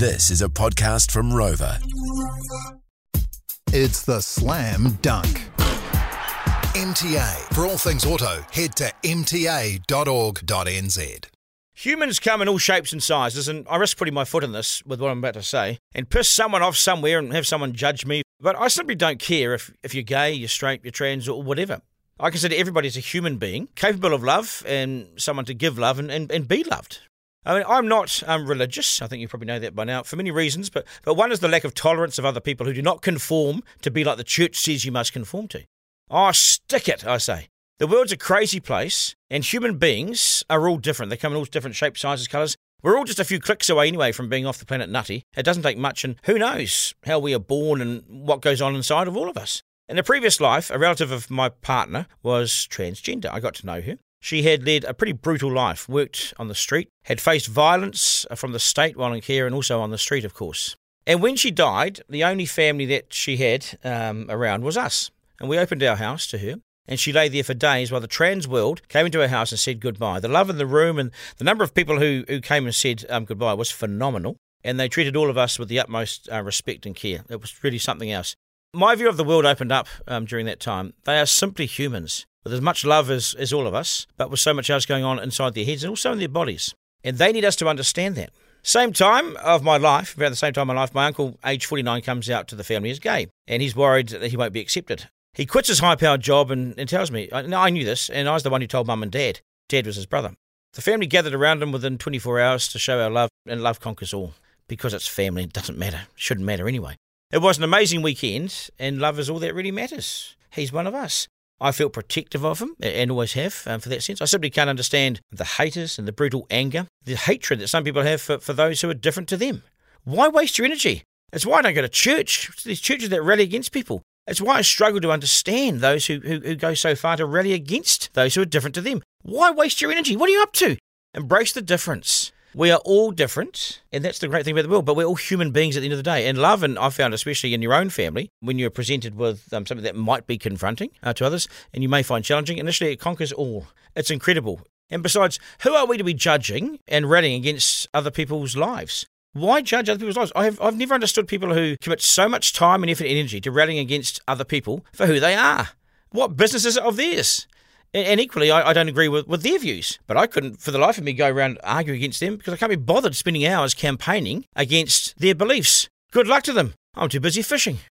This is a podcast from Rova. It's the Slam Dunc. MTA. For all things auto, head to mta.org.nz. Humans come in all shapes and sizes, and I risk putting my foot in this with what I'm about to say and piss someone off somewhere and have someone judge me. But I simply don't care if, if you're gay, you're straight, you're trans, or whatever. I consider everybody as a human being, capable of love and someone to give love and, and, and be loved. I mean, I'm not um, religious. I think you probably know that by now for many reasons. But, but one is the lack of tolerance of other people who do not conform to be like the church says you must conform to. Oh, stick it, I say. The world's a crazy place, and human beings are all different. They come in all different shapes, sizes, colours. We're all just a few clicks away anyway from being off the planet nutty. It doesn't take much, and who knows how we are born and what goes on inside of all of us. In a previous life, a relative of my partner was transgender. I got to know her. She had led a pretty brutal life, worked on the street, had faced violence from the state while in care, and also on the street, of course. And when she died, the only family that she had um, around was us. And we opened our house to her. And she lay there for days while the trans world came into her house and said goodbye. The love in the room and the number of people who, who came and said um, goodbye was phenomenal. And they treated all of us with the utmost uh, respect and care. It was really something else. My view of the world opened up um, during that time. They are simply humans with as much love as, as all of us, but with so much else going on inside their heads and also in their bodies. And they need us to understand that. Same time of my life, around the same time of my life, my uncle, age 49, comes out to the family as gay, and he's worried that he won't be accepted. He quits his high powered job and, and tells me, I, I knew this, and I was the one who told mum and dad. Dad was his brother. The family gathered around him within 24 hours to show our love, and love conquers all. Because it's family, it doesn't matter. Shouldn't matter anyway. It was an amazing weekend, and love is all that really matters. He's one of us. I feel protective of him and always have um, for that sense. I simply can't understand the haters and the brutal anger, the hatred that some people have for, for those who are different to them. Why waste your energy? It's why I don't go to church. It's these churches that rally against people. It's why I struggle to understand those who, who, who go so far to rally against those who are different to them. Why waste your energy? What are you up to? Embrace the difference. We are all different, and that's the great thing about the world, but we're all human beings at the end of the day. And love, and I've found, especially in your own family, when you're presented with um, something that might be confronting uh, to others and you may find challenging, initially it conquers all. It's incredible. And besides, who are we to be judging and rallying against other people's lives? Why judge other people's lives? I have, I've never understood people who commit so much time and effort and energy to rallying against other people for who they are. What business is it of theirs? And equally, I, don't agree with, with their views. But I couldn't, for the life of me, go around arguing against them because I can't be bothered spending hours campaigning against their beliefs. Good luck to them. I'm too busy fishing.